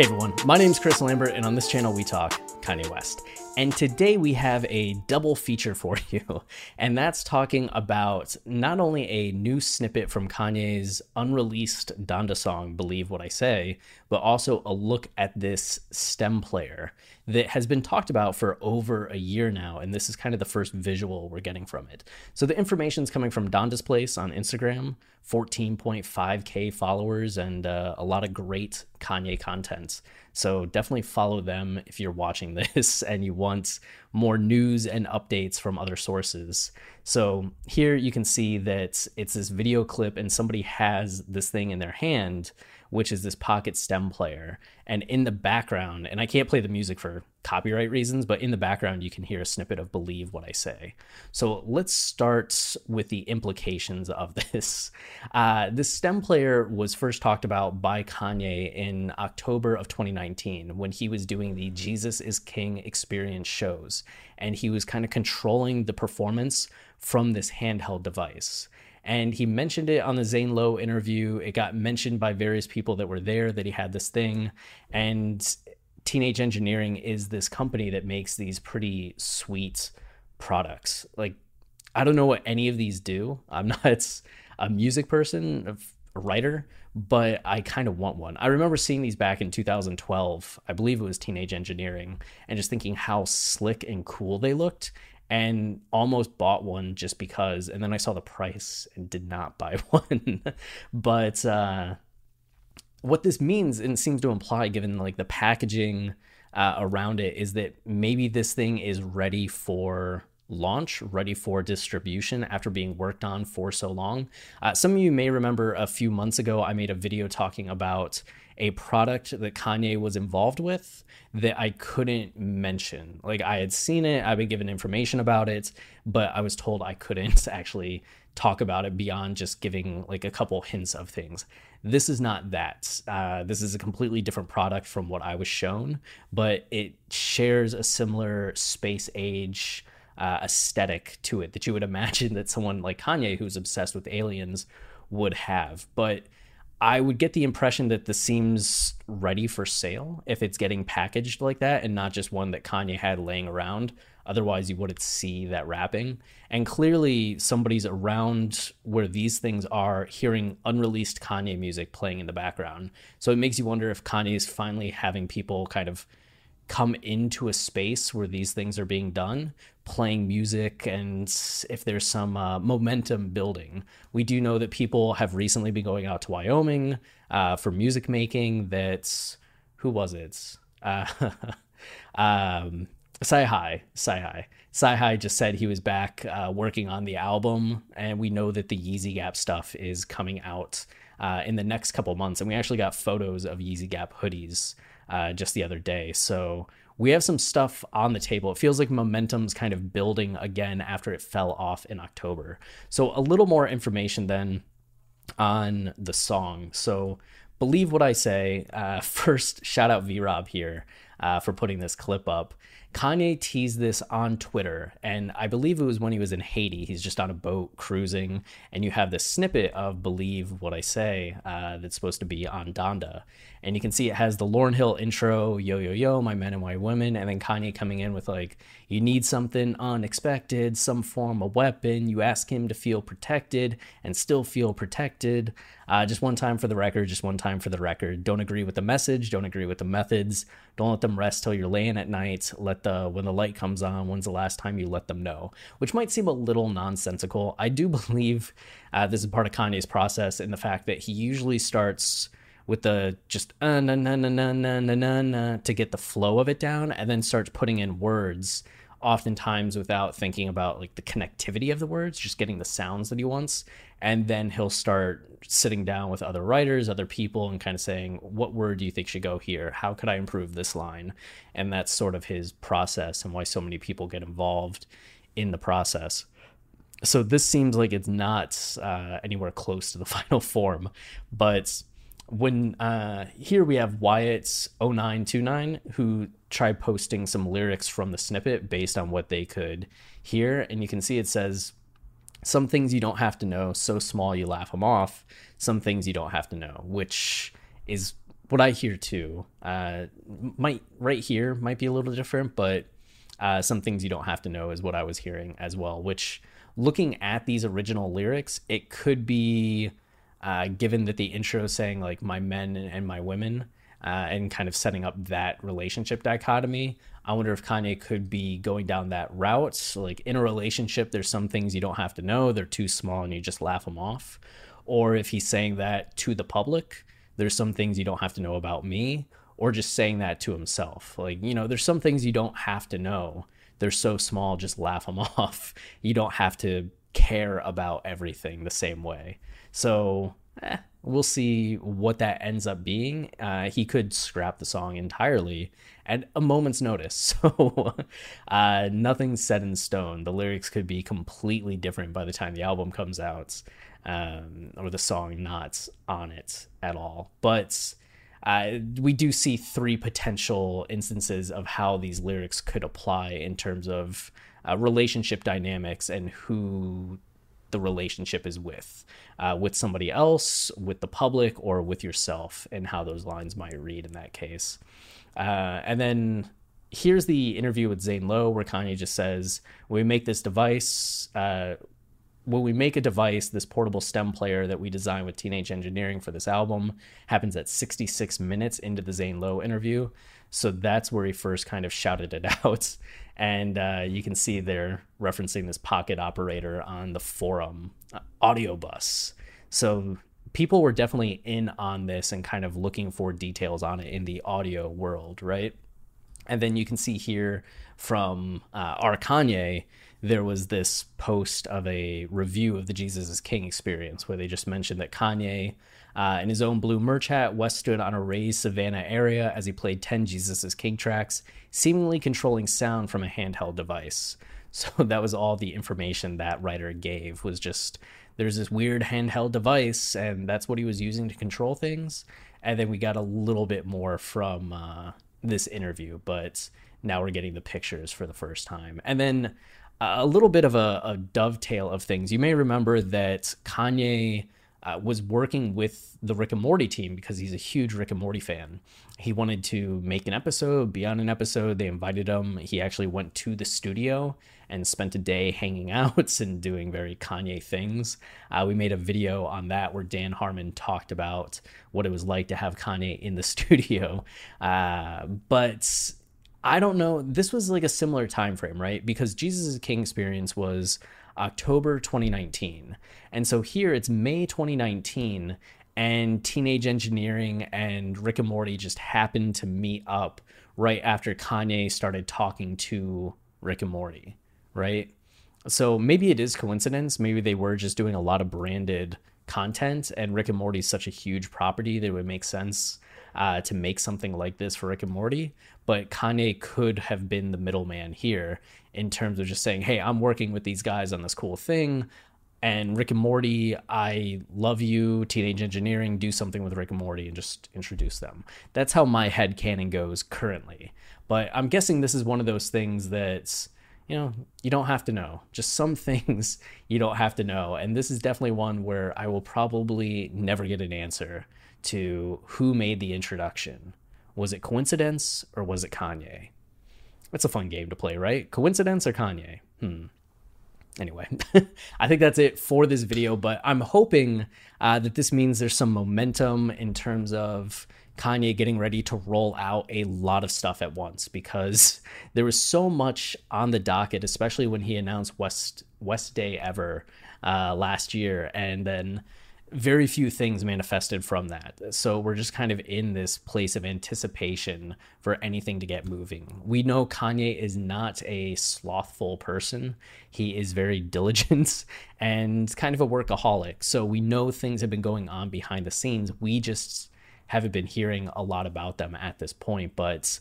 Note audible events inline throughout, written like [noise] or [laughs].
Hey everyone, my name is Chris Lambert, and on this channel we talk Kanye West. And today we have a double feature for [laughs] you, and that's talking about not only a new snippet from Kanye's unreleased Donda song, Believe What I Say, but also a look at this stem player that has been talked about for over a year now, and this is kind of the first visual we're getting from it. So the information is coming from Donda's Place on Instagram, 14.5k followers, and uh, a lot of great Kanye content. So definitely follow them if you're watching [laughs] this and you want more news and updates from other sources. So here you can see that it's this video clip and somebody has this thing in their hand which is this pocket stem player. And in the background, and I can't play the music for copyright reasons, but in the background, you can hear a snippet of Believe What I Say. So let's start with the implications of [laughs] this. Uh, this stem player was first talked about by Kanye in October of 2019 when he was doing the Jesus is King experience shows. And he was kind of controlling the performance from this handheld device and he mentioned it on the Zane Lowe interview. It got mentioned by various people that were there that he had this thing. And Teenage Engineering is this company that makes these pretty sweet products. Like, I don't know what any of these do. I'm [laughs] not a music person, a writer, but I kind of want one. I remember seeing these back in 2012. I believe it was Teenage Engineering, and just thinking how slick and cool they looked and almost bought one just because and then i saw the price and did not buy [laughs] one but uh, what this means and seems to imply given like the packaging uh, around it is that maybe this thing is ready for launch, ready for distribution after being worked on for so long. Uh, some of you may remember a few months ago, I made a video talking about a product that Kanye was involved with that I couldn't mention. Like I had seen it, I've been given information about it, but I was told I couldn't [laughs] actually talk about it beyond just giving like a couple hints of things. This is not that. Uh, this is a completely different product from what I was shown, but it shares a similar space age uh, aesthetic to it that you would imagine that someone like Kanye, who's obsessed with aliens, would have. But I would get the impression that this seems ready for sale if it's getting packaged like that and not just one that Kanye had laying around. Otherwise, you wouldn't see that wrapping. And clearly, somebody's around where these things are hearing unreleased Kanye music playing in the background. So it makes you wonder if Kanye is finally having people kind of come into a space where these things are being done, playing music, and if there's some uh, momentum building. We do know that people have recently been going out to Wyoming uh, for music making. That's who was it? Uh, [laughs] um. CyHi just said he was back uh, working on the album, and we know that the Yeezy Gap stuff is coming out uh, in the next couple months. And we actually got photos of Yeezy Gap hoodies uh, just the other day. So we have some stuff on the table. It feels like momentum's kind of building again after it fell off in October. So a little more information then on the song. So believe what I say. Uh, [laughs] first, shout out V Rob here uh, for putting this clip up. Kanye teased this on Twitter, and I believe it was when he was in Haiti. He's just on a boat cruising, and you have this snippet of Believe What I Say uh, that's supposed to be on Donda. And you can see it has the Lauryn Hill intro, Yo, Yo, Yo, My Men and My Women, and then Kanye coming in with, like, you need something unexpected, some form of weapon. You ask him to feel protected and still feel protected. Uh, just one time for the record, just one time for the record. Don't agree with the message, don't agree with the methods. Don't let them rest till you're laying at night. Let the when the light comes on, when's the last time you let them know? Which might seem a little nonsensical. I do [laughs] believe uh, this is part of Kanye's process in the fact that he usually starts with the just uh, na na na na na na na to get the flow of it down, and then starts putting in words oftentimes without thinking about like the connectivity of the words, just getting the sounds that he wants. And then he'll start sitting down with other writers, other people, and kind of saying, What word do you think should go here? How could I improve this line? And that's sort of his process and why so many people get involved in the process. So this seems like it's not uh, anywhere close to the [laughs] final form, but when uh, here we have Wyatt's 0929 who tried posting some lyrics from the snippet based on what they could hear, and you can see it says some things you don't have to know, so small you laugh them off. Some things you don't have to know, which is what I hear too. Uh, might right here might be a little different, but uh, some things you don't have to know is what I was hearing as well. Which, looking at these original lyrics, it could be uh, given that the intro is saying like my men and my women uh, and kind of setting up that relationship dichotomy. I wonder if Kanye could be going down that route. Like in a relationship, there's some things you don't have to know, they're too small and you just laugh them off. Or if he's saying that to the public, there's some things you don't have to know about me, or just saying that to himself. Like, you know, there's some things you don't have to know. They're so small, just laugh them [laughs] off. You don't have to care about everything the same way. So eh, we'll see what that ends up being. Uh, he could scrap the song entirely at a moment's notice. [laughs] So uh, nothing's set in stone. The lyrics could be completely different by the time the album comes out, um, or the song not on it at all. But uh, we do see three potential instances of how these lyrics could apply in terms of uh, relationship dynamics and who the relationship is with uh, with somebody else with the public or with yourself and how those lines might read in that case. Uh, and then here's the interview with Zane Lowe where Kanye just says we make this device uh, when we make a device this portable stem player that we designed with teenage engineering for this album happens at 66 minutes into the Zane Lowe interview. So that's where he first kind of shouted it [laughs] out. And uh, you can see they're referencing this pocket operator on the forum uh, Audiobus. So people were definitely in on this and kind of looking for details on it in the audio world right and then you can see here from uh, our kanye there was this post of a review of the jesus is king experience where they just mentioned that kanye uh, in his own blue merch hat, West stood on a raised savannah area as he played 10 Jesus is King tracks, seemingly controlling sound from a handheld device. [laughs] So that was all the information that writer gave was just there's this weird handheld device and that's what he was using to control things. And then we got a little bit more from uh, this interview, but now we're getting the pictures for the first time. And then a little bit of a, a dovetail of things. You may remember that Kanye uh, was working with the Rick and Morty team because he's a huge Rick and Morty fan. He wanted to make an episode, be on an episode. They invited him. He actually went to the studio and spent a day hanging [laughs] out and doing very Kanye things. Uh, we made a video on that where Dan Harmon talked about what it was like to have Kanye in the [laughs] studio. Uh, but I don't know. This was like a similar time frame, right? Because Jesus is King experience was October 2019. And so here it's May 2019, and Teenage Engineering and Rick and Morty just happened to meet up right after Kanye started talking to Rick and Morty, right? So maybe it is coincidence. Maybe they were just doing a lot of branded content, and Rick and Morty is such a huge property that it would make sense uh, to make something like this for Rick and Morty. But Kanye could have been the middleman here in terms of just saying, hey, I'm working with these guys on this cool thing. And Rick and Morty, I love you. Teenage Engineering, do something with Rick and Morty and just introduce them. That's how my head canon goes currently. But I'm guessing this is one of those things that's, you know, you don't have to know. Just some things you don't have to know. And this is definitely one where I will probably never get an answer to who made the introduction. Was it coincidence or was it Kanye? That's a fun game to play, right? Coincidence or Kanye? Hmm. Anyway, [laughs] I think that's it for this video, but I'm hoping uh, that this means there's some momentum in terms of Kanye getting ready to roll out a lot of stuff at once because [laughs] there was so much on the docket, especially when he announced West West Day Ever uh, last year, and then very few things manifested from that. So we're just kind of in this place of anticipation for anything to get moving. We know Kanye is not a slothful person. He is very [laughs] diligent and kind of a workaholic. So we know things have been going on behind the scenes. We just haven't been hearing a lot about them at this point, but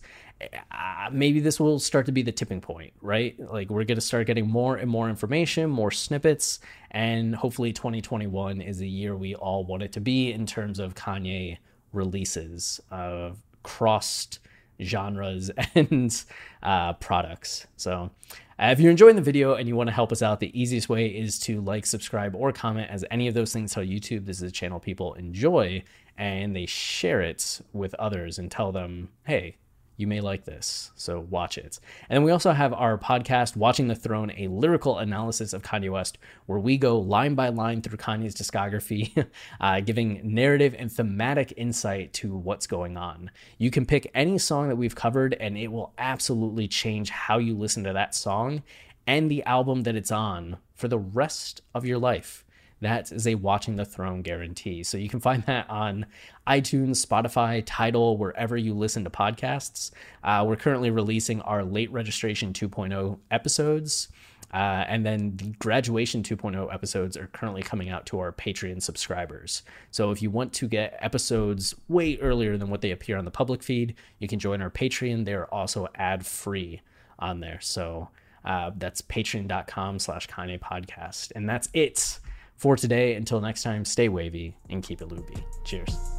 uh, maybe this will start to be the tipping point, right? Like we're going to start getting more and more information, more snippets, and hopefully 2021 is the year we all want it to be in terms of Kanye releases of crossed genres [laughs] and uh, products. So, uh, if you're enjoying the video and you want to help us out, the easiest way is to like, subscribe, or comment, as any of those things tell YouTube this is a channel people enjoy and they share it with others and tell them, hey, you may like this. So watch it. And we also have our podcast, Watching the Throne, a lyrical analysis of Kanye West, where we go line by line through Kanye's discography, [laughs] uh, giving narrative and thematic insight to what's going on. You can pick any song that we've covered, and it will absolutely change how you listen to that song and the album that it's on for the rest of your life that is a Watching the Throne guarantee. So you can find that on iTunes, Spotify, Tidal, wherever you listen to podcasts. Uh, we're currently releasing our late registration 2.0 episodes. Uh, and then the graduation 2.0 episodes are currently coming out to our Patreon subscribers. So if you want to get episodes way earlier than what they appear on the public feed, you can join our Patreon. They're also ad free on there. So uh, that's patreon.com slash Kanye podcast. And that's it for today, until next time, stay wavy and keep it loopy. Cheers.